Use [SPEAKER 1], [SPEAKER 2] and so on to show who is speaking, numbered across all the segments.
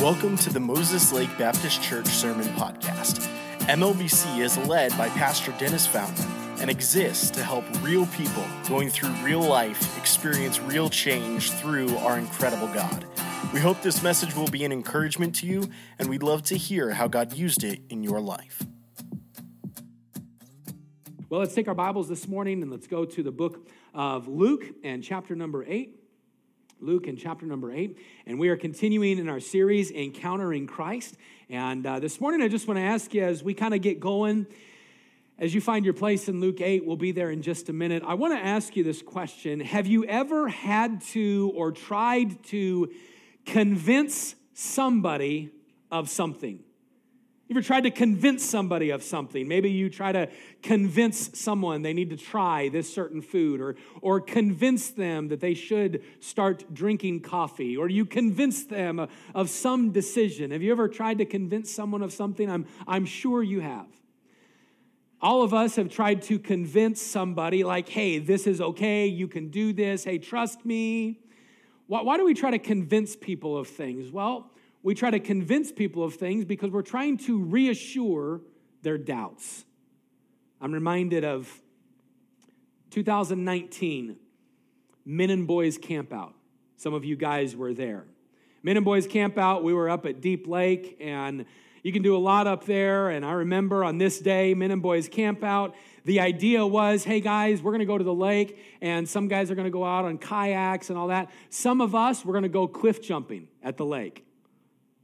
[SPEAKER 1] Welcome to the Moses Lake Baptist Church Sermon Podcast. MLBC is led by Pastor Dennis Fountain and exists to help real people going through real life experience real change through our incredible God. We hope this message will be an encouragement to you, and we'd love to hear how God used it in your life.
[SPEAKER 2] Well, let's take our Bibles this morning and let's go to the book of Luke and chapter number 8. Luke in chapter number eight. And we are continuing in our series, Encountering Christ. And uh, this morning, I just want to ask you as we kind of get going, as you find your place in Luke 8, we'll be there in just a minute. I want to ask you this question Have you ever had to or tried to convince somebody of something? You ever tried to convince somebody of something? Maybe you try to convince someone they need to try this certain food, or, or convince them that they should start drinking coffee, or you convince them of some decision. Have you ever tried to convince someone of something? I'm, I'm sure you have. All of us have tried to convince somebody, like, hey, this is okay, you can do this, hey, trust me. Why, why do we try to convince people of things? Well, we try to convince people of things because we're trying to reassure their doubts. I'm reminded of 2019 Men and Boys Campout. Some of you guys were there. Men and Boys Campout, we were up at Deep Lake, and you can do a lot up there. And I remember on this day, Men and Boys Campout, the idea was hey, guys, we're to go to the lake, and some guys are to go out on kayaks and all that. Some of us, we're to go cliff jumping at the lake.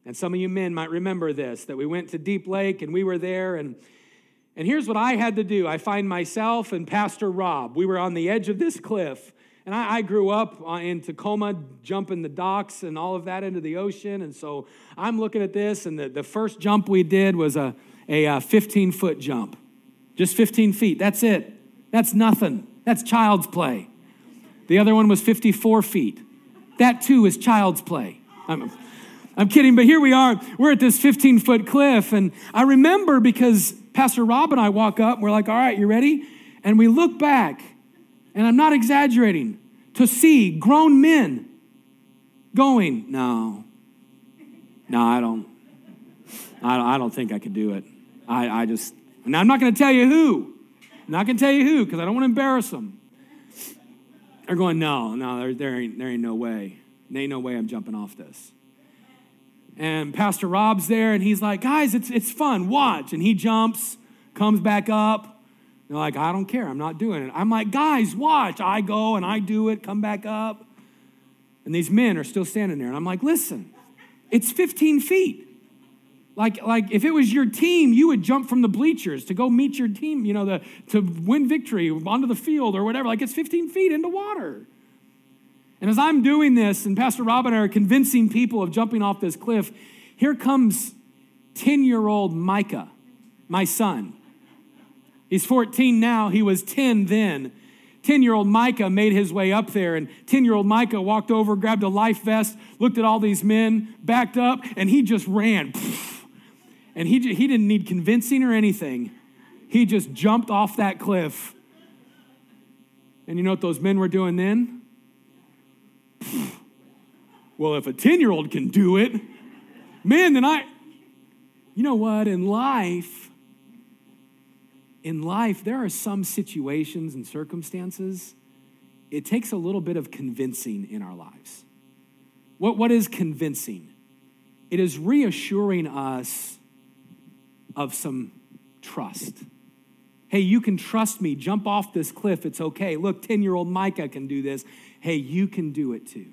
[SPEAKER 2] And some of you men might remember this that we went to Deep Lake and we were there. And, and here's what I had to do I find myself and Pastor Rob. We were on the edge of this cliff. And I, I, grew up uh, in Tacoma, jumping the docks and all of that into the ocean. And so I'm looking at this, and the, the first jump we did was a, a uh, 15 foot jump. Just 15 feet. That's it. That's nothing. That's child's play. The other one was 54 feet. That too is child's play. I'm, I'm kidding, but here we are. We're at this 15 foot cliff. And I remember because Pastor Rob and I walk up, we're like, all right, you ready? And we look back, and I'm not exaggerating, to see grown men going, no, no, I don't, I, I don't think I could do it. I, I just, and I'm not going to tell you who. I'm not going to tell you who because I don't want to embarrass them. They're going, no, no, there, there, ain't, there ain't no way. There ain't no way I'm jumping off this. And Pastor Rob's there, and he's like, guys, it's, it's fun, watch. And he jumps, comes back up. They're like, I don't care, I'm not doing it. I'm like, guys, watch. I go and I do it, come back up. And these men are still standing there. And I'm like, listen, it's 15 feet. Like, like if it was your team, you would jump from the bleachers to go meet your team, you know, the, to win victory onto the field or whatever. Like it's 15 feet into water. And as I'm doing this, and Pastor Rob and I are convincing people of jumping off this cliff, here comes 10 year old Micah, my son. He's 14 now, he was 10 then. 10 year old Micah made his way up there, and 10 year old Micah walked over, grabbed a life vest, looked at all these men, backed up, and he just ran. And he, he didn't need convincing or anything. He just jumped off that cliff. And you know what those men were doing then? Well, if a 10 year old can do it, man, then I. You know what? In life, in life, there are some situations and circumstances, it takes a little bit of convincing in our lives. What, what is convincing? It is reassuring us of some trust. Hey, you can trust me. Jump off this cliff. It's okay. Look, 10 year old Micah can do this hey, you can do it too.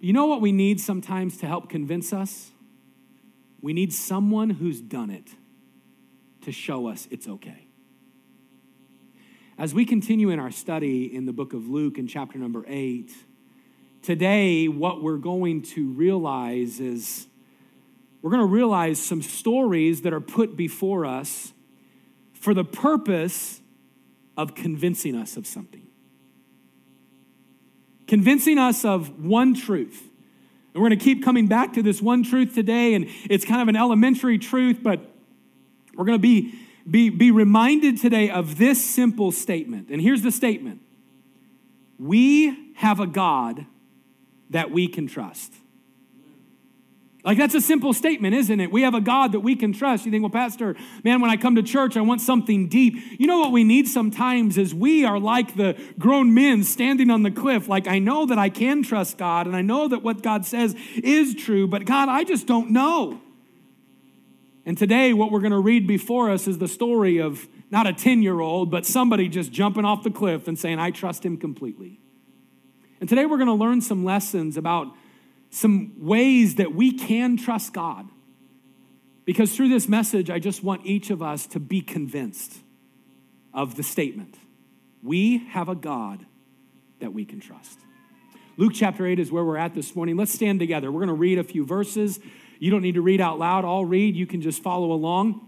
[SPEAKER 2] You know what we need sometimes to help convince us? We need someone who's done it to show us it's okay. As we continue in our study in the book of Luke in chapter number eight, today what we're going to realize is we're going to realize some stories that are put before us for the purpose of convincing us of something convincing us of one truth. And we're going to keep coming back to this one truth today, and it's kind of an elementary truth, but we're going to be, be, be reminded today of this simple statement. And here's the statement We have a God that we can trust. Like, that's a simple statement, isn't it? We have a God that we can trust. You think, well, Pastor, man, when I come to church, I want something deep. You know what we need sometimes is we are like the grown men standing on the cliff. Like, I know that I can trust God, and I know that what God says is true, but God, I just don't know. And today, what we're going to read before us is the story of not a 10 year old, but somebody just jumping off the cliff and saying, I trust him completely. And today, we're going to learn some lessons about some ways that we can trust God. Because through this message, I just want each of us to be convinced of the statement we have a God that we can trust. Luke chapter 8 is where we're at this morning. Let's stand together. We're going to read a few verses. You don't need to read out loud, I'll read. You can just follow along.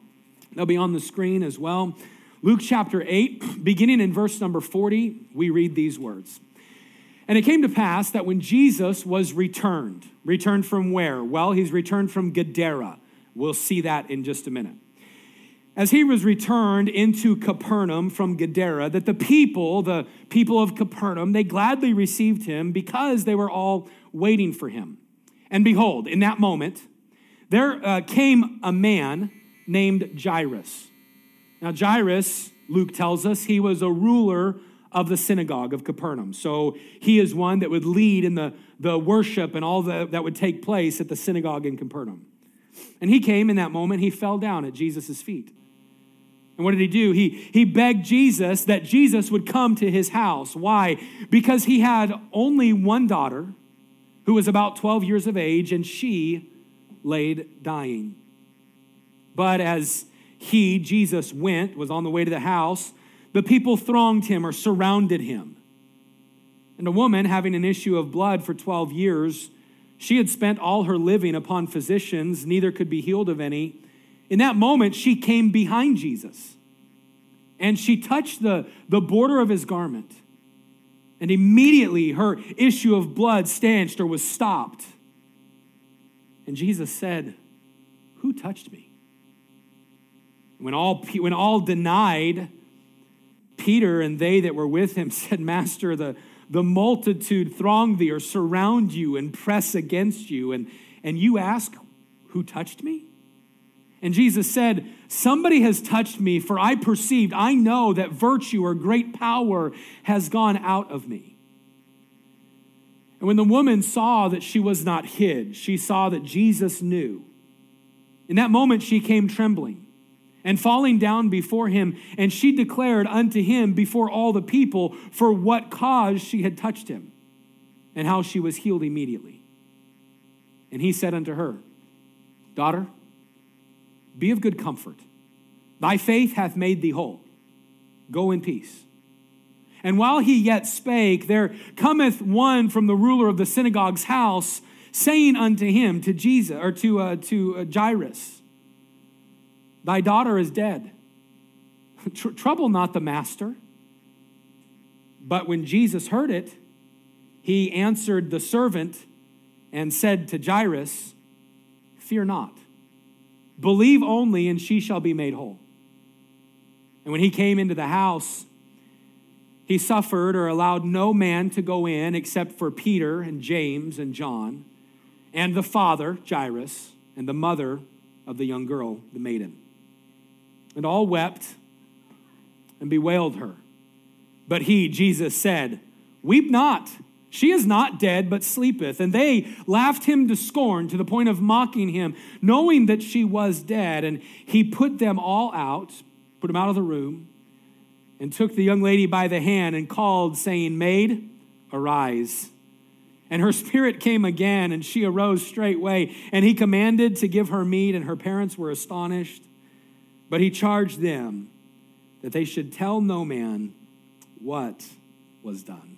[SPEAKER 2] They'll be on the screen as well. Luke chapter 8, beginning in verse number 40, we read these words. And it came to pass that when Jesus was returned, returned from where? Well, he's returned from Gadara. We'll see that in just a minute. As he was returned into Capernaum from Gadara, that the people, the people of Capernaum, they gladly received him because they were all waiting for him. And behold, in that moment, there uh, came a man named Jairus. Now, Jairus, Luke tells us, he was a ruler of the synagogue of Capernaum. So he is one that would lead in the, the worship and all the, that would take place at the synagogue in Capernaum. And he came in that moment, he fell down at Jesus' feet. And what did he do? He, he begged Jesus that Jesus would come to his house. Why? Because he had only one daughter who was about 12 years of age, and she laid dying. But as he, Jesus, went, was on the way to the house, the people thronged him or surrounded him. And a woman having an issue of blood for 12 years, she had spent all her living upon physicians, neither could be healed of any. In that moment, she came behind Jesus and she touched the, the border of his garment. And immediately her issue of blood stanched or was stopped. And Jesus said, Who touched me? When all, when all denied, Peter and they that were with him said, Master, the, the multitude throng thee or surround you and press against you, and, and you ask, Who touched me? And Jesus said, Somebody has touched me, for I perceived, I know that virtue or great power has gone out of me. And when the woman saw that she was not hid, she saw that Jesus knew. In that moment, she came trembling and falling down before him, and she declared unto him before all the people for what cause she had touched him, and how she was healed immediately. And he said unto her, Daughter, be of good comfort. Thy faith hath made thee whole. Go in peace. And while he yet spake, there cometh one from the ruler of the synagogue's house, saying unto him, to Jesus, or to, uh, to uh, Jairus, Thy daughter is dead. Tr- trouble not the master. But when Jesus heard it, he answered the servant and said to Jairus, Fear not. Believe only, and she shall be made whole. And when he came into the house, he suffered or allowed no man to go in except for Peter and James and John, and the father, Jairus, and the mother of the young girl, the maiden and all wept and bewailed her. But he, Jesus, said, Weep not. She is not dead, but sleepeth. And they laughed him to scorn to the point of mocking him, knowing that she was dead. And he put them all out, put them out of the room, and took the young lady by the hand and called, saying, Maid, arise. And her spirit came again, and she arose straightway. And he commanded to give her meat, and her parents were astonished. But he charged them that they should tell no man what was done.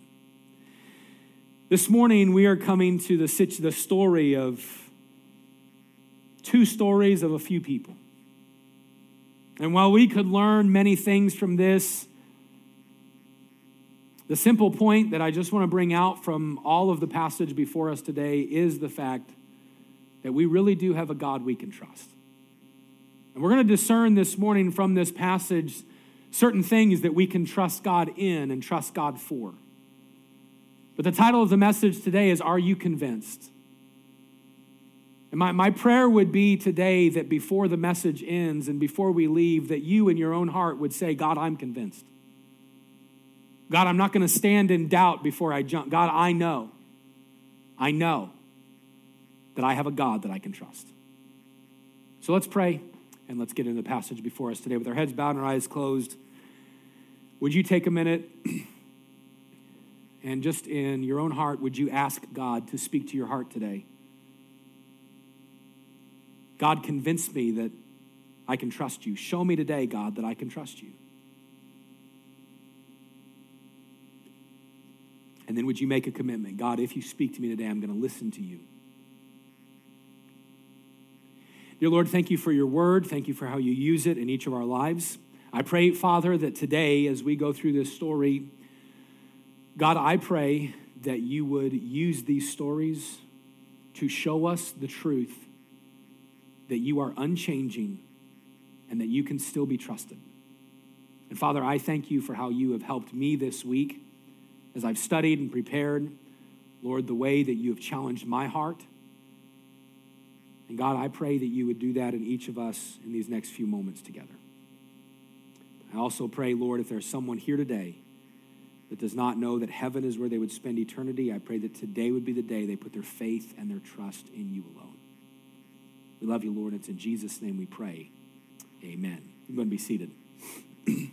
[SPEAKER 2] This morning, we are coming to the, the story of two stories of a few people. And while we could learn many things from this, the simple point that I just want to bring out from all of the passage before us today is the fact that we really do have a God we can trust. And we're going to discern this morning from this passage certain things that we can trust God in and trust God for. But the title of the message today is Are You Convinced? And my, my prayer would be today that before the message ends and before we leave, that you in your own heart would say, God, I'm convinced. God, I'm not going to stand in doubt before I jump. God, I know. I know that I have a God that I can trust. So let's pray and let's get into the passage before us today with our heads bowed and our eyes closed. Would you take a minute and just in your own heart, would you ask God to speak to your heart today? God, convince me that I can trust you. Show me today, God, that I can trust you. And then would you make a commitment? God, if you speak to me today, I'm going to listen to you. Dear Lord, thank you for your word. Thank you for how you use it in each of our lives. I pray, Father, that today, as we go through this story, God, I pray that you would use these stories to show us the truth that you are unchanging and that you can still be trusted. And Father, I thank you for how you have helped me this week as I've studied and prepared, Lord, the way that you have challenged my heart. And God, I pray that you would do that in each of us in these next few moments together. I also pray, Lord, if there's someone here today that does not know that heaven is where they would spend eternity, I pray that today would be the day they put their faith and their trust in you alone. We love you, Lord. It's in Jesus' name we pray. Amen. You're going to be seated.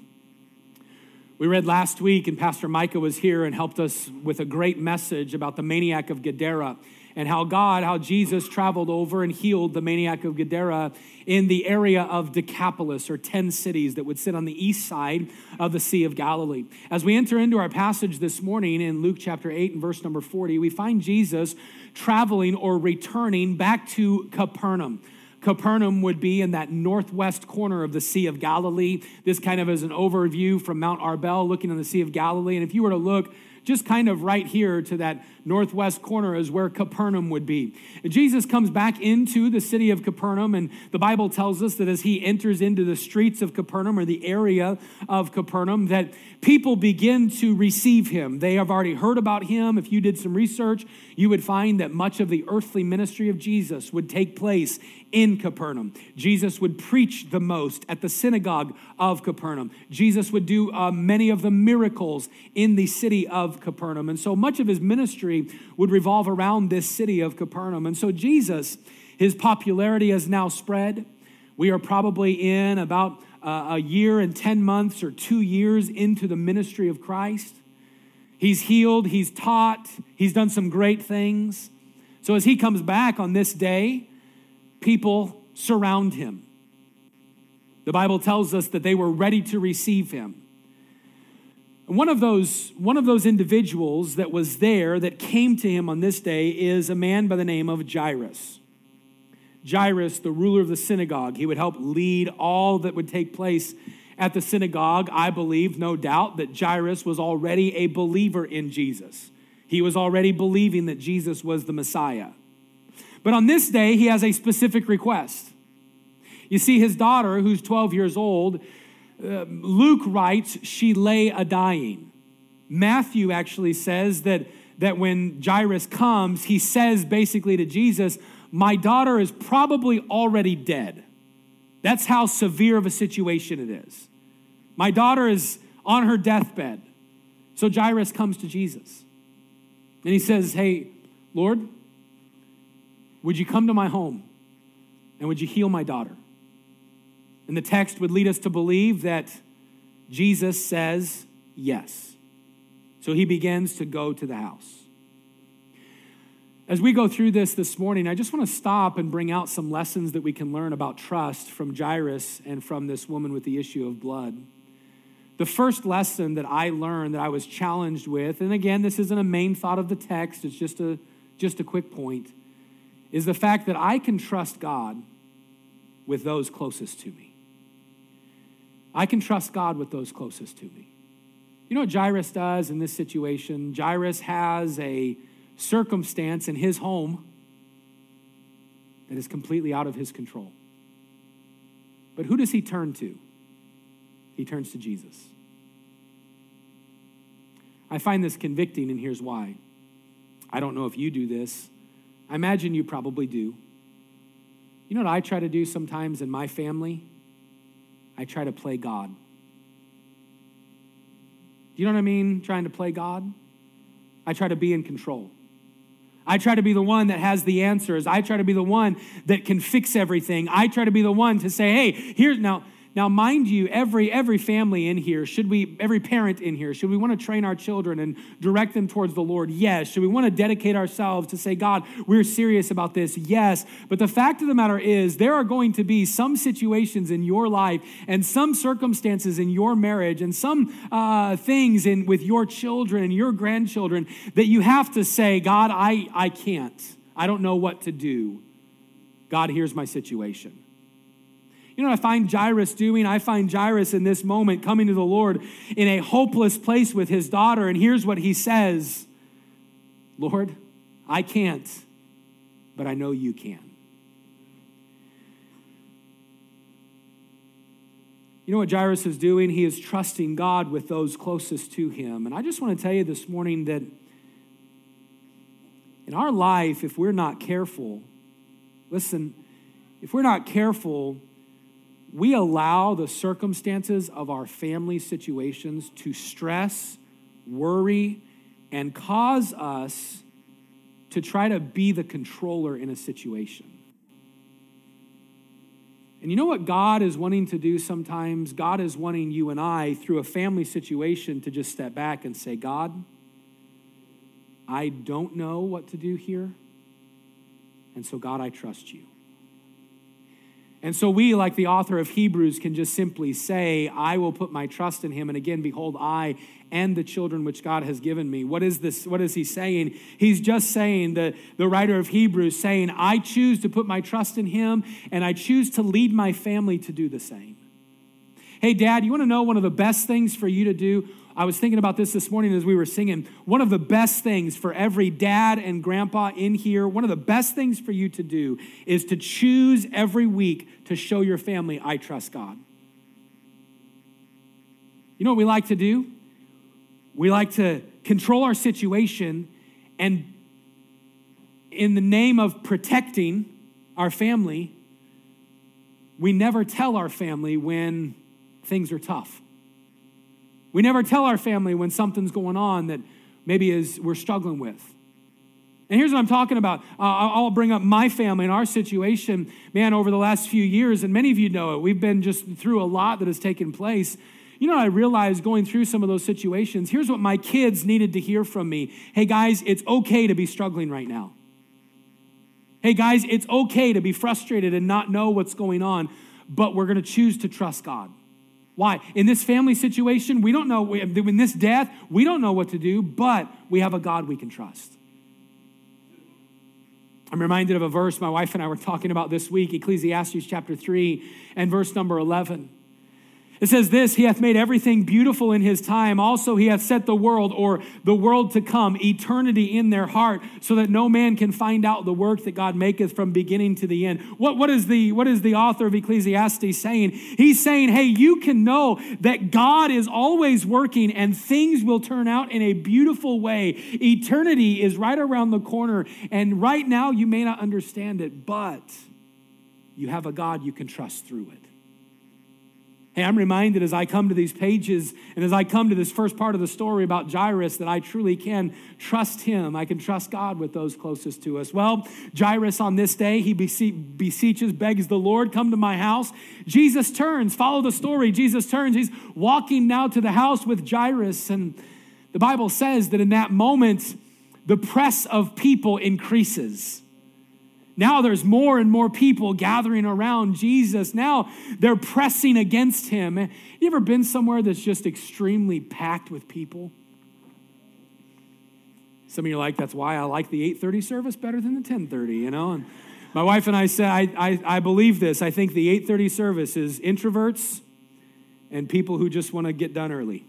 [SPEAKER 2] we read last week, and Pastor Micah was here and helped us with a great message about the maniac of Gadara and how God, how Jesus traveled over and healed the maniac of Gadara in the area of Decapolis, or 10 cities that would sit on the east side of the Sea of Galilee. As we enter into our passage this morning in Luke chapter 8 and verse number 40, we find Jesus traveling or returning back to Capernaum. Capernaum would be in that northwest corner of the Sea of Galilee. This kind of is an overview from Mount Arbel looking on the Sea of Galilee. And if you were to look just kind of right here to that northwest corner is where Capernaum would be. And Jesus comes back into the city of Capernaum, and the Bible tells us that as he enters into the streets of Capernaum or the area of Capernaum, that people begin to receive him. They have already heard about him. If you did some research, you would find that much of the earthly ministry of Jesus would take place in Capernaum. Jesus would preach the most at the synagogue of Capernaum. Jesus would do uh, many of the miracles in the city of Capernaum. And so much of his ministry would revolve around this city of Capernaum. And so Jesus, his popularity has now spread. We are probably in about a year and 10 months or two years into the ministry of Christ. He's healed, he's taught, he's done some great things. So as he comes back on this day, people surround him. The Bible tells us that they were ready to receive him. One of those, one of those individuals that was there that came to him on this day is a man by the name of Jairus. Jairus, the ruler of the synagogue, he would help lead all that would take place at the synagogue. I believe, no doubt, that Jairus was already a believer in Jesus. He was already believing that Jesus was the Messiah. But on this day, he has a specific request. You see, his daughter, who's 12 years old, uh, Luke writes, she lay a dying. Matthew actually says that, that when Jairus comes, he says basically to Jesus, My daughter is probably already dead. That's how severe of a situation it is. My daughter is on her deathbed. So Jairus comes to Jesus. And he says, Hey, Lord, would you come to my home and would you heal my daughter? And the text would lead us to believe that Jesus says yes. So he begins to go to the house. As we go through this this morning, I just want to stop and bring out some lessons that we can learn about trust from Jairus and from this woman with the issue of blood. The first lesson that I learned that I was challenged with, and again, this isn't a main thought of the text, it's just a, just a quick point, is the fact that I can trust God with those closest to me. I can trust God with those closest to me. You know what Jairus does in this situation? Jairus has a circumstance in his home that is completely out of his control. But who does he turn to? He turns to Jesus. I find this convicting, and here's why. I don't know if you do this, I imagine you probably do. You know what I try to do sometimes in my family? I try to play God. Do you know what I mean? Trying to play God? I try to be in control. I try to be the one that has the answers. I try to be the one that can fix everything. I try to be the one to say, hey, here's now now, mind you, every every family in here, should we, every parent in here, should we want to train our children and direct them towards the Lord? Yes. Should we want to dedicate ourselves to say, God, we're serious about this? Yes. But the fact of the matter is, there are going to be some situations in your life and some circumstances in your marriage and some uh, things in with your children and your grandchildren that you have to say, God, I I can't. I don't know what to do. God, here's my situation. You know what I find Jairus doing? I find Jairus in this moment coming to the Lord in a hopeless place with his daughter. And here's what he says Lord, I can't, but I know you can. You know what Jairus is doing? He is trusting God with those closest to him. And I just want to tell you this morning that in our life, if we're not careful, listen, if we're not careful, we allow the circumstances of our family situations to stress, worry, and cause us to try to be the controller in a situation. And you know what God is wanting to do sometimes? God is wanting you and I, through a family situation, to just step back and say, God, I don't know what to do here. And so, God, I trust you. And so we, like the author of Hebrews, can just simply say, I will put my trust in him. And again, behold, I and the children which God has given me. What is this? What is he saying? He's just saying, the, the writer of Hebrews saying, I choose to put my trust in him, and I choose to lead my family to do the same. Hey, Dad, you want to know one of the best things for you to do? I was thinking about this this morning as we were singing. One of the best things for every dad and grandpa in here, one of the best things for you to do is to choose every week to show your family, I trust God. You know what we like to do? We like to control our situation and, in the name of protecting our family, we never tell our family when things are tough. We never tell our family when something's going on that maybe is we're struggling with. And here's what I'm talking about. Uh, I'll bring up my family and our situation, man, over the last few years, and many of you know it. We've been just through a lot that has taken place. You know, I realized going through some of those situations, here's what my kids needed to hear from me Hey, guys, it's okay to be struggling right now. Hey, guys, it's okay to be frustrated and not know what's going on, but we're going to choose to trust God. Why? In this family situation, we don't know, in this death, we don't know what to do, but we have a God we can trust. I'm reminded of a verse my wife and I were talking about this week, Ecclesiastes chapter 3 and verse number 11. It says this He hath made everything beautiful in His time. Also, He hath set the world, or the world to come, eternity in their heart, so that no man can find out the work that God maketh from beginning to the end. What, what, is, the, what is the author of Ecclesiastes saying? He's saying, hey, you can know that God is always working and things will turn out in a beautiful way. Eternity is right around the corner, and right now you may not understand it, but you have a God you can trust through it. Hey, I'm reminded as I come to these pages and as I come to this first part of the story about Jairus that I truly can trust him. I can trust God with those closest to us. Well, Jairus on this day, he beseeches, begs the Lord, come to my house. Jesus turns, follow the story. Jesus turns. He's walking now to the house with Jairus. And the Bible says that in that moment, the press of people increases. Now there's more and more people gathering around Jesus. Now they're pressing against him. You ever been somewhere that's just extremely packed with people? Some of you are like, that's why I like the 8:30 service better than the 10:30, you know? And my wife and I said, I, I, I believe this. I think the 8:30 service is introverts and people who just want to get done early.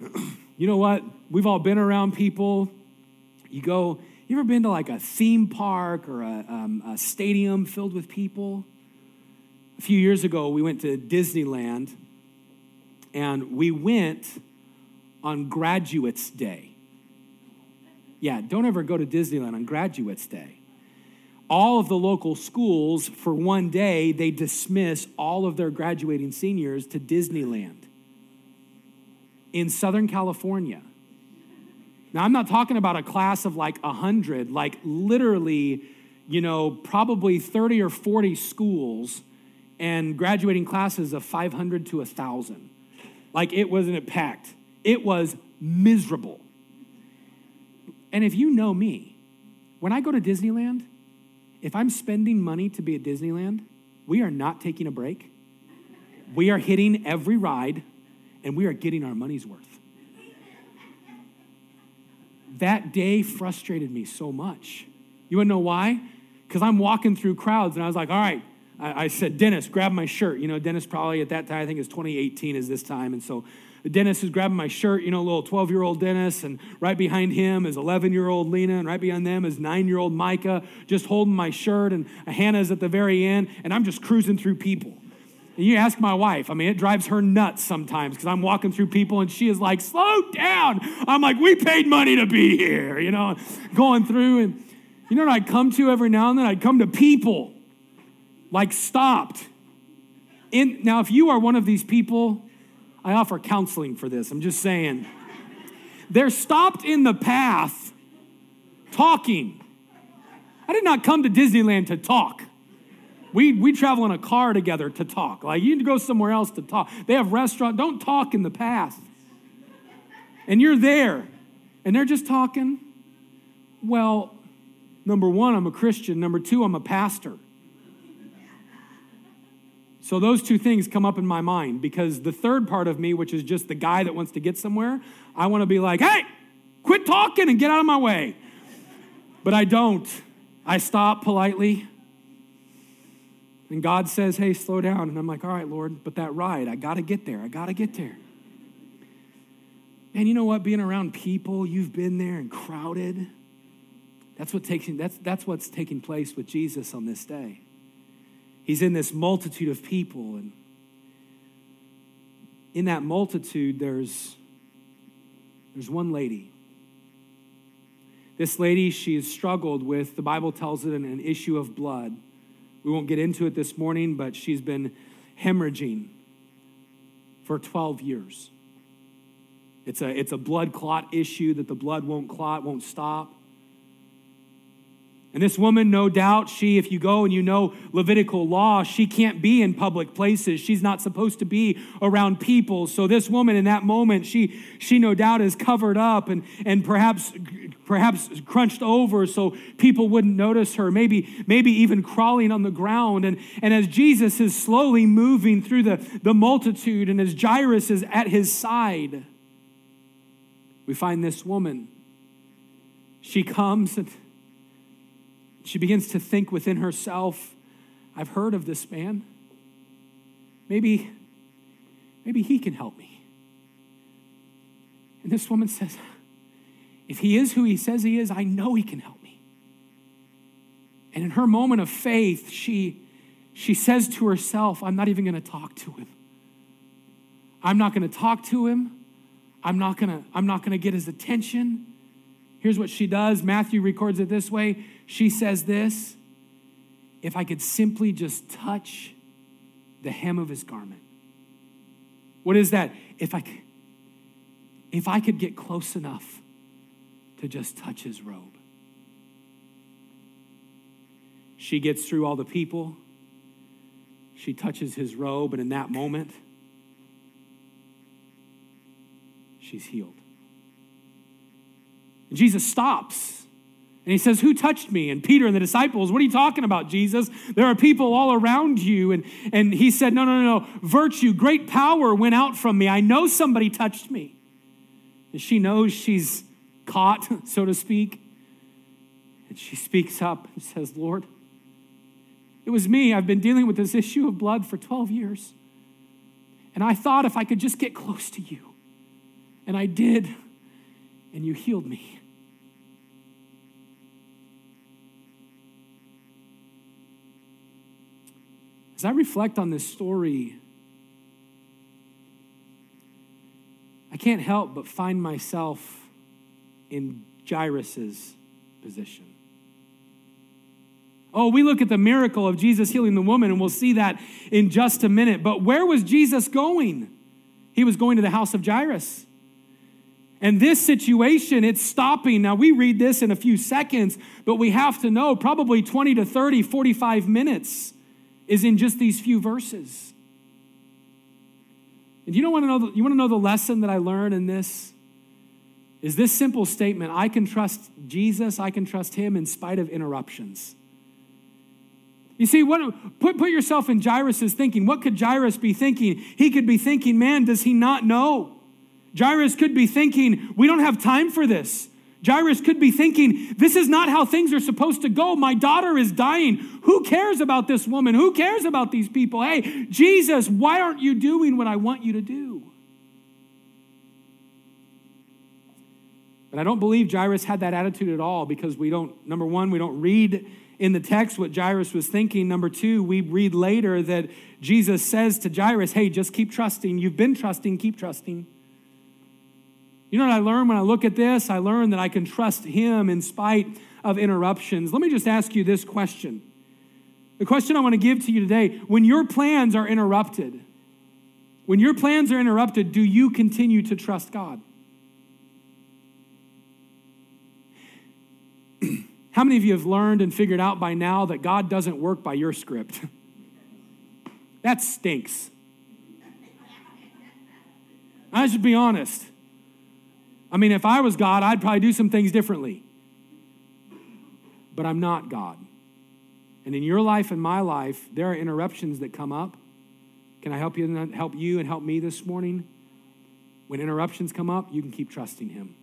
[SPEAKER 2] you know what? We've all been around people. You go you ever been to like a theme park or a, um, a stadium filled with people? A few years ago, we went to Disneyland and we went on Graduates Day. Yeah, don't ever go to Disneyland on Graduates Day. all of the local schools for one day, they dismiss all of their graduating seniors to Disneyland in Southern California. Now, I'm not talking about a class of like 100, like literally, you know, probably 30 or 40 schools and graduating classes of 500 to 1,000. Like it wasn't packed, it was miserable. And if you know me, when I go to Disneyland, if I'm spending money to be at Disneyland, we are not taking a break. We are hitting every ride and we are getting our money's worth. That day frustrated me so much. You wanna know why? Because I'm walking through crowds and I was like, all right, I, I said, Dennis, grab my shirt. You know, Dennis probably at that time, I think it's 2018 is this time. And so Dennis is grabbing my shirt, you know, little 12 year old Dennis, and right behind him is 11 year old Lena, and right behind them is nine year old Micah, just holding my shirt, and Hannah's at the very end, and I'm just cruising through people. And you ask my wife, I mean, it drives her nuts sometimes because I'm walking through people and she is like, slow down. I'm like, we paid money to be here, you know, going through. And you know what I'd come to every now and then? I'd come to people like stopped. In, now, if you are one of these people, I offer counseling for this. I'm just saying. They're stopped in the path talking. I did not come to Disneyland to talk. We, we travel in a car together to talk. Like, you need to go somewhere else to talk. They have restaurant. Don't talk in the past. And you're there, and they're just talking. Well, number one, I'm a Christian. Number two, I'm a pastor. So those two things come up in my mind because the third part of me, which is just the guy that wants to get somewhere, I want to be like, hey, quit talking and get out of my way. But I don't. I stop politely. And God says, hey, slow down. And I'm like, all right, Lord, but that ride, I got to get there. I got to get there. And you know what? Being around people, you've been there and crowded. That's, what takes, that's, that's what's taking place with Jesus on this day. He's in this multitude of people, and in that multitude, there's, there's one lady. This lady, she has struggled with, the Bible tells it, an, an issue of blood. We won't get into it this morning, but she's been hemorrhaging for 12 years. It's a, it's a blood clot issue that the blood won't clot, won't stop. And this woman, no doubt, she, if you go and you know Levitical law, she can't be in public places. She's not supposed to be around people. So this woman in that moment, she, she no doubt is covered up and, and perhaps, perhaps crunched over so people wouldn't notice her, maybe, maybe even crawling on the ground. And, and as Jesus is slowly moving through the, the multitude and as Jairus is at his side, we find this woman. She comes and she begins to think within herself, I've heard of this man. Maybe, maybe he can help me. And this woman says, if he is who he says he is, I know he can help me. And in her moment of faith, she, she says to herself, I'm not even going to talk to him. I'm not going to talk to him. I'm not going to I'm not going to get his attention. Here's what she does. Matthew records it this way. She says this If I could simply just touch the hem of his garment. What is that? If I, if I could get close enough to just touch his robe. She gets through all the people. She touches his robe, and in that moment, she's healed. And Jesus stops and he says, Who touched me? And Peter and the disciples, What are you talking about, Jesus? There are people all around you. And, and he said, No, no, no, no. Virtue, great power went out from me. I know somebody touched me. And she knows she's caught, so to speak. And she speaks up and says, Lord, it was me. I've been dealing with this issue of blood for 12 years. And I thought if I could just get close to you. And I did. And you healed me. As I reflect on this story, I can't help but find myself in Jairus' position. Oh, we look at the miracle of Jesus healing the woman, and we'll see that in just a minute. But where was Jesus going? He was going to the house of Jairus. And this situation, it's stopping. Now, we read this in a few seconds, but we have to know probably 20 to 30, 45 minutes is in just these few verses. And you don't want to know the, you want to know the lesson that I learned in this? Is this simple statement I can trust Jesus, I can trust him in spite of interruptions. You see, what, put, put yourself in Jairus' thinking. What could Jairus be thinking? He could be thinking, man, does he not know? Jairus could be thinking, we don't have time for this. Jairus could be thinking, this is not how things are supposed to go. My daughter is dying. Who cares about this woman? Who cares about these people? Hey, Jesus, why aren't you doing what I want you to do? But I don't believe Jairus had that attitude at all because we don't, number one, we don't read in the text what Jairus was thinking. Number two, we read later that Jesus says to Jairus, hey, just keep trusting. You've been trusting, keep trusting. You know what I learned when I look at this? I learned that I can trust Him in spite of interruptions. Let me just ask you this question. The question I want to give to you today when your plans are interrupted, when your plans are interrupted, do you continue to trust God? How many of you have learned and figured out by now that God doesn't work by your script? that stinks. I should be honest. I mean, if I was God, I'd probably do some things differently. But I'm not God. And in your life and my life, there are interruptions that come up. Can I help you and help you and help me this morning? When interruptions come up, you can keep trusting him.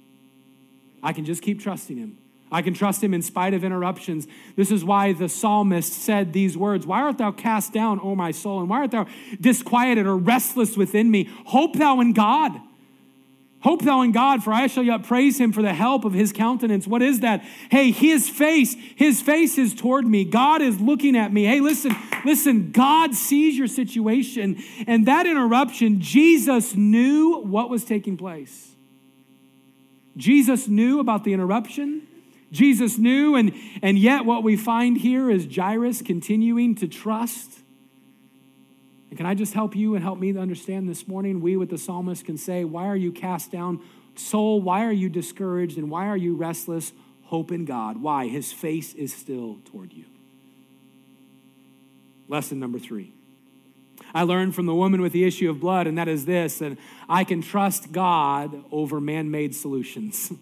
[SPEAKER 2] I can just keep trusting him. I can trust him in spite of interruptions. This is why the psalmist said these words Why art thou cast down, O my soul? And why art thou disquieted or restless within me? Hope thou in God Hope thou in God, for I shall yet praise him for the help of his countenance. What is that? Hey, his face, his face is toward me. God is looking at me. Hey, listen, listen, God sees your situation. And that interruption, Jesus knew what was taking place. Jesus knew about the interruption. Jesus knew, and, and yet what we find here is Jairus continuing to trust and can I just help you and help me to understand this morning? We, with the psalmist, can say, Why are you cast down? Soul, why are you discouraged? And why are you restless? Hope in God. Why? His face is still toward you. Lesson number three. I learned from the woman with the issue of blood, and that is this that I can trust God over man made solutions.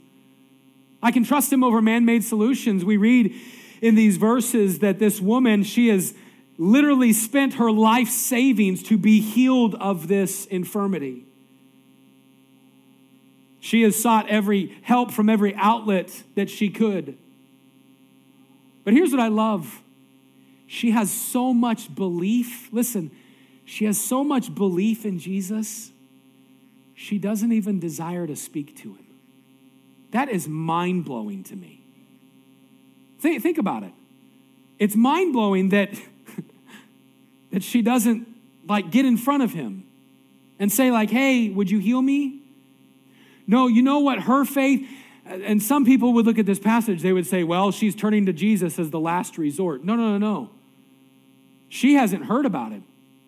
[SPEAKER 2] I can trust Him over man made solutions. We read in these verses that this woman, she is literally spent her life savings to be healed of this infirmity. She has sought every help from every outlet that she could. But here's what I love she has so much belief. Listen, she has so much belief in Jesus, she doesn't even desire to speak to him. That is mind blowing to me. Think, think about it. It's mind blowing that that she doesn't like get in front of him and say like hey would you heal me? No you know what her faith and some people would look at this passage they would say well she's turning to jesus as the last resort. No no no no. She hasn't heard about him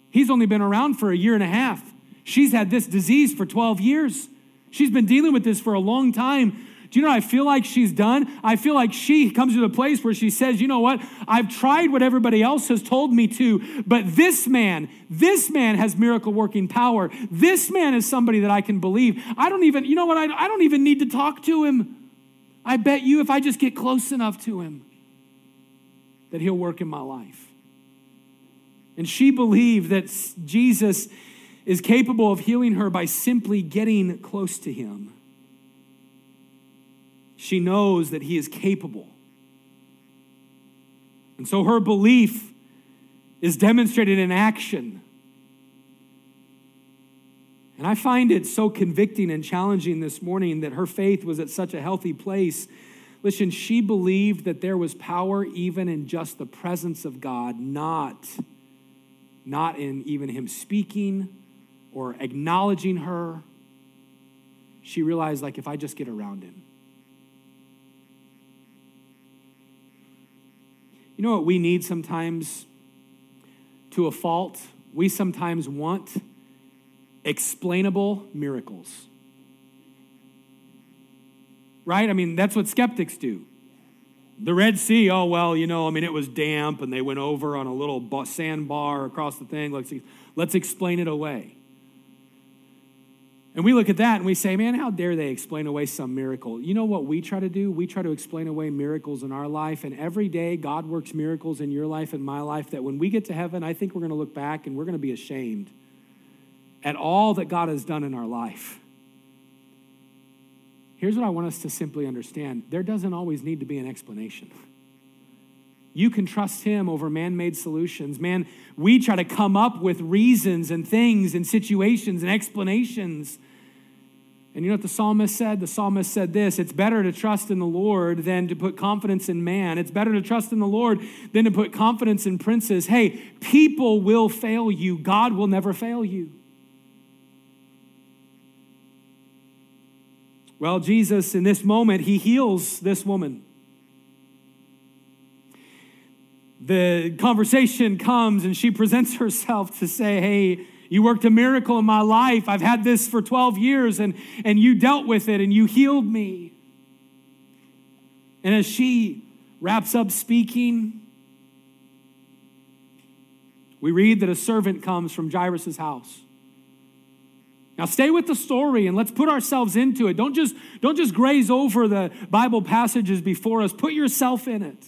[SPEAKER 2] he's only been around for a year and a half. She's had this disease for 12 years. She's been dealing with this for a long time do you know I feel like she's done? I feel like she comes to the place where she says, you know what? I've tried what everybody else has told me to, but this man, this man has miracle working power. This man is somebody that I can believe. I don't even, you know what? I, I don't even need to talk to him. I bet you if I just get close enough to him, that he'll work in my life. And she believed that Jesus is capable of healing her by simply getting close to him. She knows that He is capable. And so her belief is demonstrated in action. And I find it so convicting and challenging this morning that her faith was at such a healthy place. Listen, she believed that there was power even in just the presence of God, not, not in even Him speaking or acknowledging her. She realized, like, if I just get around Him, You know what we need sometimes to a fault? We sometimes want explainable miracles. Right? I mean, that's what skeptics do. The Red Sea, oh, well, you know, I mean, it was damp and they went over on a little sandbar across the thing. Let's, let's explain it away. And we look at that and we say, man, how dare they explain away some miracle? You know what we try to do? We try to explain away miracles in our life. And every day, God works miracles in your life and my life that when we get to heaven, I think we're going to look back and we're going to be ashamed at all that God has done in our life. Here's what I want us to simply understand there doesn't always need to be an explanation. You can trust Him over man made solutions. Man, we try to come up with reasons and things and situations and explanations. And you know what the psalmist said? The psalmist said this It's better to trust in the Lord than to put confidence in man. It's better to trust in the Lord than to put confidence in princes. Hey, people will fail you, God will never fail you. Well, Jesus, in this moment, he heals this woman. The conversation comes and she presents herself to say, Hey, you worked a miracle in my life. I've had this for 12 years and, and you dealt with it and you healed me. And as she wraps up speaking, we read that a servant comes from Jairus' house. Now stay with the story and let's put ourselves into it. Don't just, don't just graze over the Bible passages before us. Put yourself in it.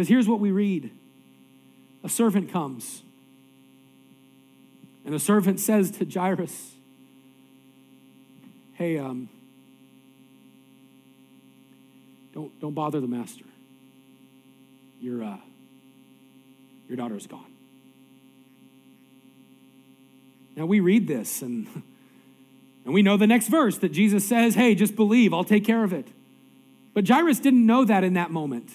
[SPEAKER 2] Because here's what we read. A servant comes. And the servant says to Jairus, Hey, um, don't, don't bother the master. Your, uh, your daughter is gone. Now we read this and, and we know the next verse that Jesus says, Hey, just believe, I'll take care of it. But Jairus didn't know that in that moment.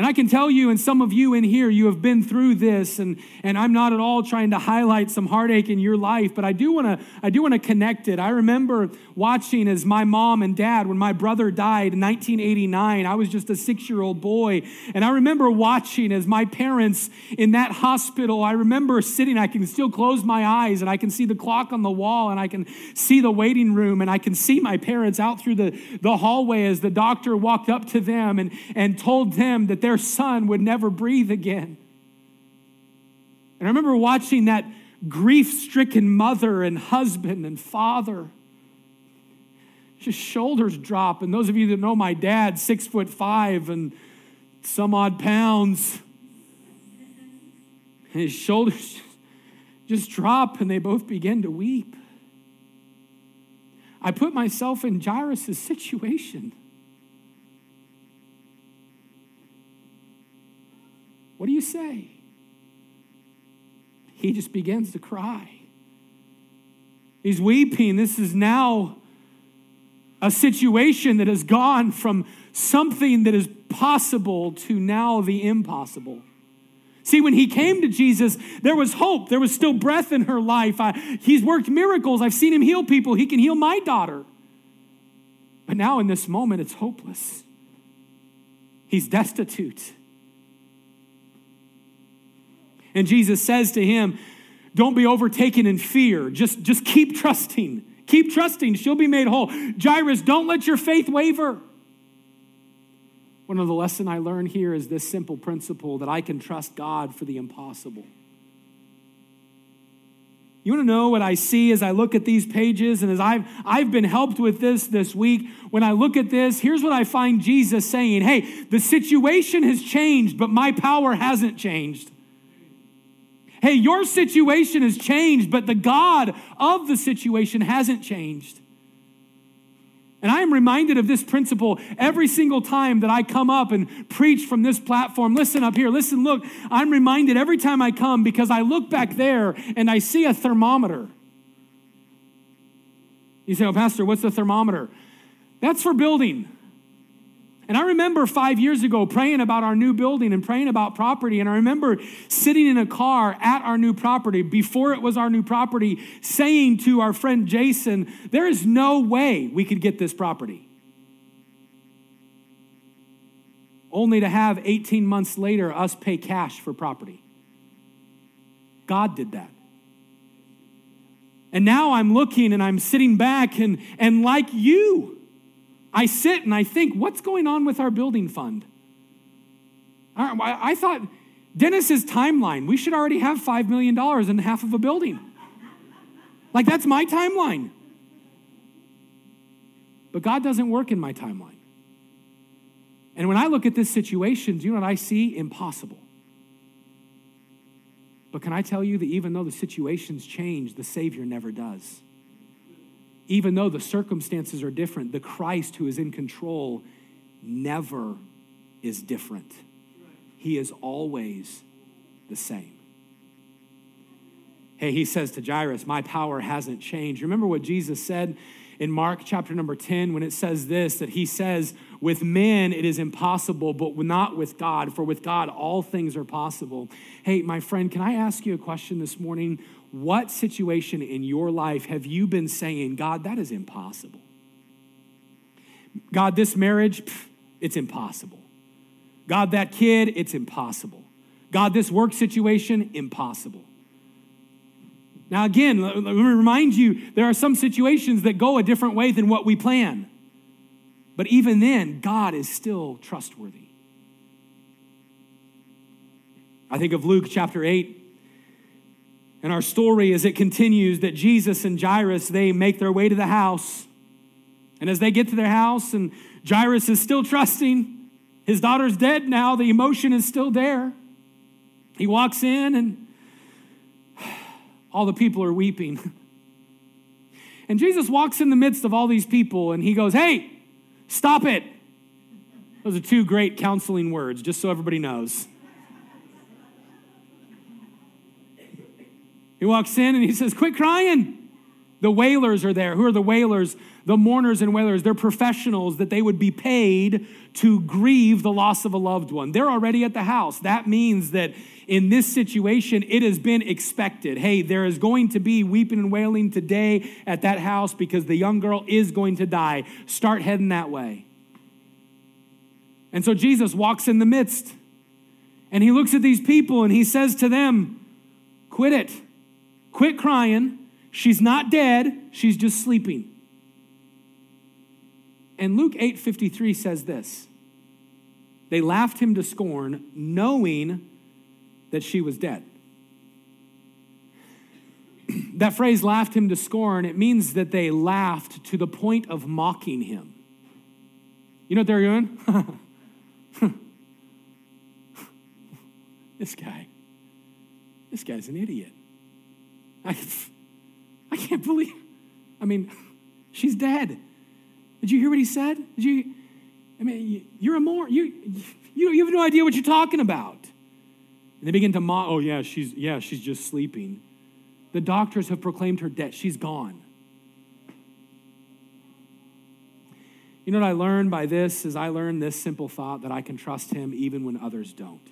[SPEAKER 2] And I can tell you, and some of you in here, you have been through this, and, and I'm not at all trying to highlight some heartache in your life, but I do want to I do want to connect it. I remember watching as my mom and dad, when my brother died in 1989, I was just a six-year-old boy, and I remember watching as my parents in that hospital. I remember sitting, I can still close my eyes, and I can see the clock on the wall, and I can see the waiting room, and I can see my parents out through the, the hallway as the doctor walked up to them and, and told them that their son would never breathe again. And I remember watching that grief stricken mother and husband and father. Just shoulders drop. And those of you that know my dad, six foot five and some odd pounds, his shoulders just drop and they both begin to weep. I put myself in Jairus' situation. What do you say? He just begins to cry. He's weeping. This is now a situation that has gone from something that is possible to now the impossible. See, when he came to Jesus, there was hope. There was still breath in her life. I, he's worked miracles. I've seen him heal people. He can heal my daughter. But now, in this moment, it's hopeless. He's destitute. And Jesus says to him, Don't be overtaken in fear. Just, just keep trusting. Keep trusting. She'll be made whole. Jairus, don't let your faith waver. One of the lessons I learned here is this simple principle that I can trust God for the impossible. You want to know what I see as I look at these pages and as I've, I've been helped with this this week? When I look at this, here's what I find Jesus saying Hey, the situation has changed, but my power hasn't changed. Hey, your situation has changed, but the God of the situation hasn't changed. And I am reminded of this principle every single time that I come up and preach from this platform. Listen up here, listen, look. I'm reminded every time I come because I look back there and I see a thermometer. You say, Oh, Pastor, what's the thermometer? That's for building. And I remember five years ago praying about our new building and praying about property. And I remember sitting in a car at our new property before it was our new property, saying to our friend Jason, There is no way we could get this property. only to have 18 months later us pay cash for property. God did that. And now I'm looking and I'm sitting back, and, and like you, I sit and I think, what's going on with our building fund? I, thought Dennis's timeline, we should already have $5 million in half of a building. Like, that's my timeline. But God doesn't work in my timeline. And when I look at this situation, do you know what I see? Impossible. But can I tell you that even though the situations change, the Savior never does? Even though the circumstances are different, the Christ who is in control never is different. He is always the same. Hey, he says to Jairus, My power hasn't changed. Remember what Jesus said in Mark chapter number 10 when it says this that he says, With men it is impossible, but not with God, for with God all things are possible. Hey, my friend, can I ask you a question this morning? What situation in your life have you been saying, God, that is impossible? God, this marriage, pff, it's impossible. God, that kid, it's impossible. God, this work situation, impossible. Now, again, let me remind you there are some situations that go a different way than what we plan. But even then, God is still trustworthy. I think of Luke chapter 8 and our story as it continues that Jesus and Jairus they make their way to the house. And as they get to their house and Jairus is still trusting, his daughter's dead now, the emotion is still there. He walks in and all the people are weeping. And Jesus walks in the midst of all these people and he goes, Hey, stop it. Those are two great counseling words, just so everybody knows. He walks in and he says, Quit crying. The wailers are there. Who are the wailers? The mourners and wailers. They're professionals that they would be paid to grieve the loss of a loved one. They're already at the house. That means that in this situation, it has been expected. Hey, there is going to be weeping and wailing today at that house because the young girl is going to die. Start heading that way. And so Jesus walks in the midst and he looks at these people and he says to them, Quit it. Quit crying. She's not dead, she's just sleeping. And Luke 8:53 says this. They laughed him to scorn, knowing that she was dead. that phrase laughed him to scorn, it means that they laughed to the point of mocking him. You know what they're doing? this guy, this guy's an idiot. I, I can't believe, I mean, she's dead. Did you hear what he said? Did you, I mean, you're a more, you, you, you have no idea what you're talking about. And they begin to mock, oh yeah, she's, yeah, she's just sleeping. The doctors have proclaimed her dead. She's gone. You know what I learned by this is I learned this simple thought that I can trust him even when others don't.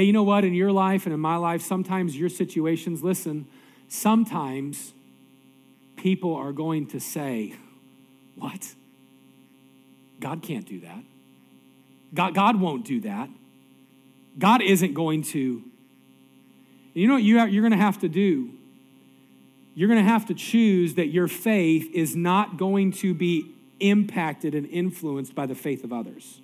[SPEAKER 2] Hey, you know what? In your life and in my life, sometimes your situations, listen, sometimes people are going to say, What? God can't do that. God, God won't do that. God isn't going to. You know what you you're going to have to do? You're going to have to choose that your faith is not going to be impacted and influenced by the faith of others.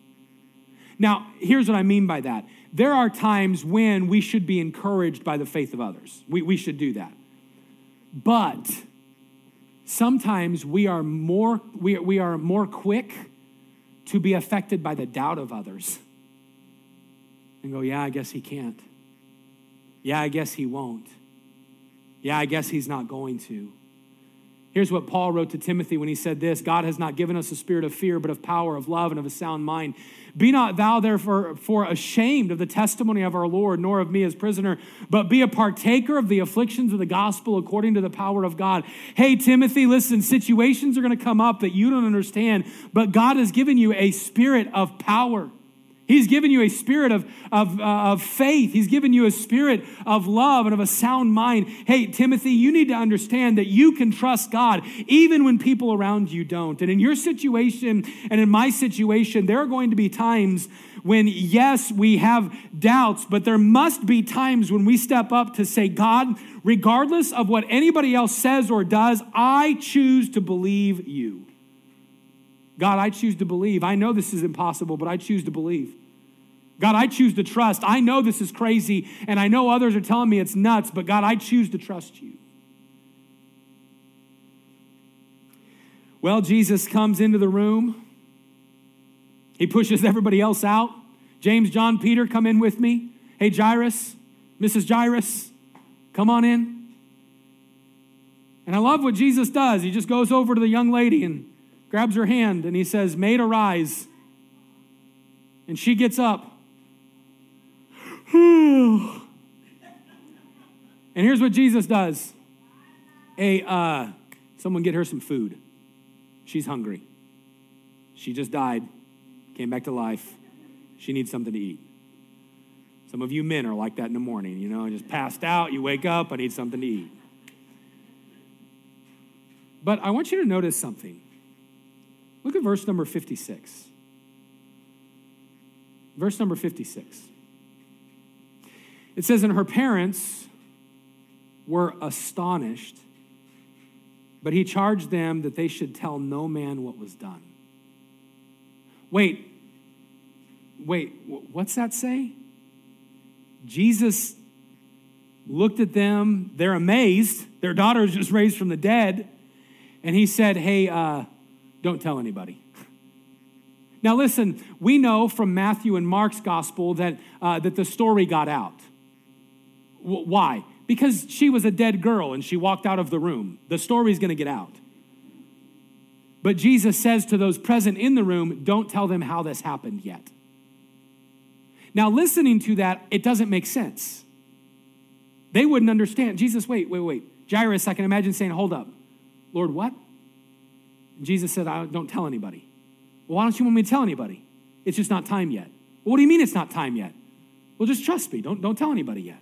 [SPEAKER 2] Now, here's what I mean by that. There are times when we should be encouraged by the faith of others. We, we should do that. But sometimes we are more we, we are more quick to be affected by the doubt of others and go, yeah, I guess he can't. Yeah, I guess he won't. Yeah, I guess he's not going to. Here's what Paul wrote to Timothy when he said this God has not given us a spirit of fear, but of power, of love, and of a sound mind. Be not thou therefore for ashamed of the testimony of our Lord, nor of me as prisoner, but be a partaker of the afflictions of the gospel according to the power of God. Hey, Timothy, listen, situations are going to come up that you don't understand, but God has given you a spirit of power. He's given you a spirit of, of, uh, of faith. He's given you a spirit of love and of a sound mind. Hey, Timothy, you need to understand that you can trust God even when people around you don't. And in your situation and in my situation, there are going to be times when, yes, we have doubts, but there must be times when we step up to say, God, regardless of what anybody else says or does, I choose to believe you. God, I choose to believe. I know this is impossible, but I choose to believe. God, I choose to trust. I know this is crazy, and I know others are telling me it's nuts, but God, I choose to trust you. Well, Jesus comes into the room. He pushes everybody else out. James, John, Peter, come in with me. Hey, Jairus, Mrs. Jairus, come on in. And I love what Jesus does. He just goes over to the young lady and grabs her hand and he says, Maid, arise. And she gets up. and here's what Jesus does Hey, uh, someone get her some food. She's hungry. She just died, came back to life. She needs something to eat. Some of you men are like that in the morning, you know, just passed out, you wake up, I need something to eat. But I want you to notice something. Look at verse number 56. Verse number 56. It says, And her parents were astonished, but he charged them that they should tell no man what was done. Wait, wait, what's that say? Jesus looked at them, they're amazed. Their daughter is just raised from the dead. And he said, Hey, uh, don't tell anybody. Now, listen, we know from Matthew and Mark's gospel that, uh, that the story got out. W- why? Because she was a dead girl and she walked out of the room. The story's to get out. But Jesus says to those present in the room, don't tell them how this happened yet. Now, listening to that, it doesn't make sense. They wouldn't understand. Jesus, wait, wait, wait. Jairus, I can imagine saying, hold up. Lord, what? Jesus said, I don't tell anybody. Well, why don't you want me to tell anybody? It's just not time yet. Well, what do you mean it's not time yet? Well, just trust me. Don't, don't tell anybody yet.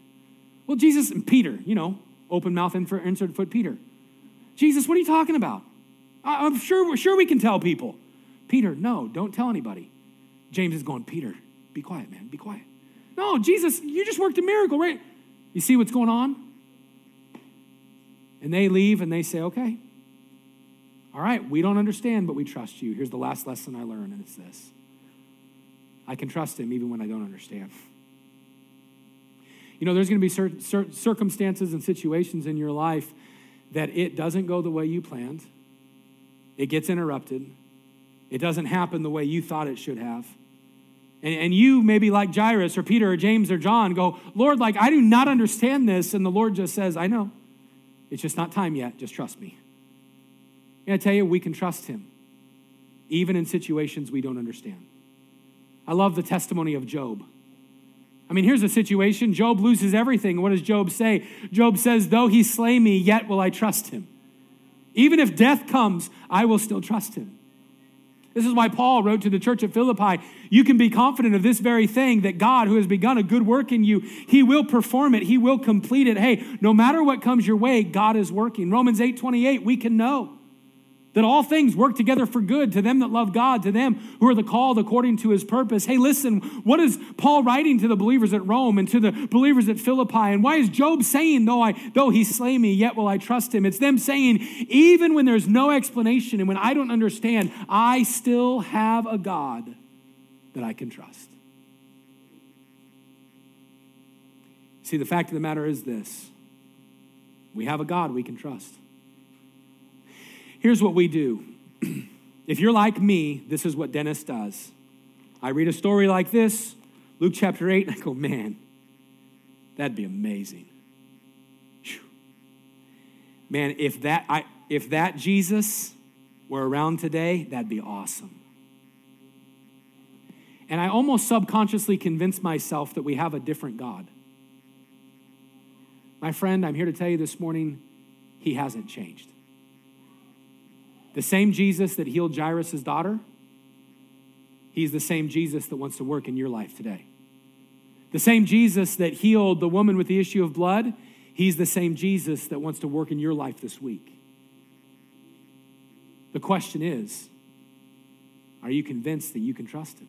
[SPEAKER 2] Well, Jesus and Peter, you know, open mouth, and insert foot Peter. Jesus, what are you talking about? I'm sure, sure we can tell people. Peter, no, don't tell anybody. James is going, Peter, be quiet, man, be quiet. No, Jesus, you just worked a miracle, right? You see what's going on? And they leave and they say, okay, all right, we don't understand, but we trust you. Here's the last lesson I learned, and it's this I can trust him even when I don't understand. You know, there's going to be certain circumstances and situations in your life that it doesn't go the way you planned, it gets interrupted, it doesn't happen the way you thought it should have. And, and you, maybe like Jairus or Peter or James or John, go, Lord, like, I do not understand this. And the Lord just says, I know. It's just not time yet. Just trust me. And I tell you, we can trust him, even in situations we don't understand. I love the testimony of Job. I mean, here's a situation Job loses everything. What does Job say? Job says, Though he slay me, yet will I trust him. Even if death comes, I will still trust him. This is why Paul wrote to the church at Philippi You can be confident of this very thing that God, who has begun a good work in you, he will perform it, he will complete it. Hey, no matter what comes your way, God is working. Romans 8 28, we can know that all things work together for good to them that love God, to them who are the called according to his purpose. Hey, listen, what is Paul writing to the believers at Rome and to the believers at Philippi? And why is Job saying, though, I, though he slay me, yet will I trust him? It's them saying, even when there's no explanation and when I don't understand, I still have a God that I can trust. See, the fact of the matter is this we have a God we can trust. Here's what we do. if you're like me, this is what Dennis does. I read a story like this, Luke chapter 8, and I go, man, that'd be amazing. Whew. Man, if that, I, if that Jesus were around today, that'd be awesome. And I almost subconsciously convince myself that we have a different God. My friend, I'm here to tell you this morning, he hasn't changed. The same Jesus that healed Jairus' daughter He's the same Jesus that wants to work in your life today. The same Jesus that healed the woman with the issue of blood, He's the same Jesus that wants to work in your life this week. The question is are you convinced that you can trust Him?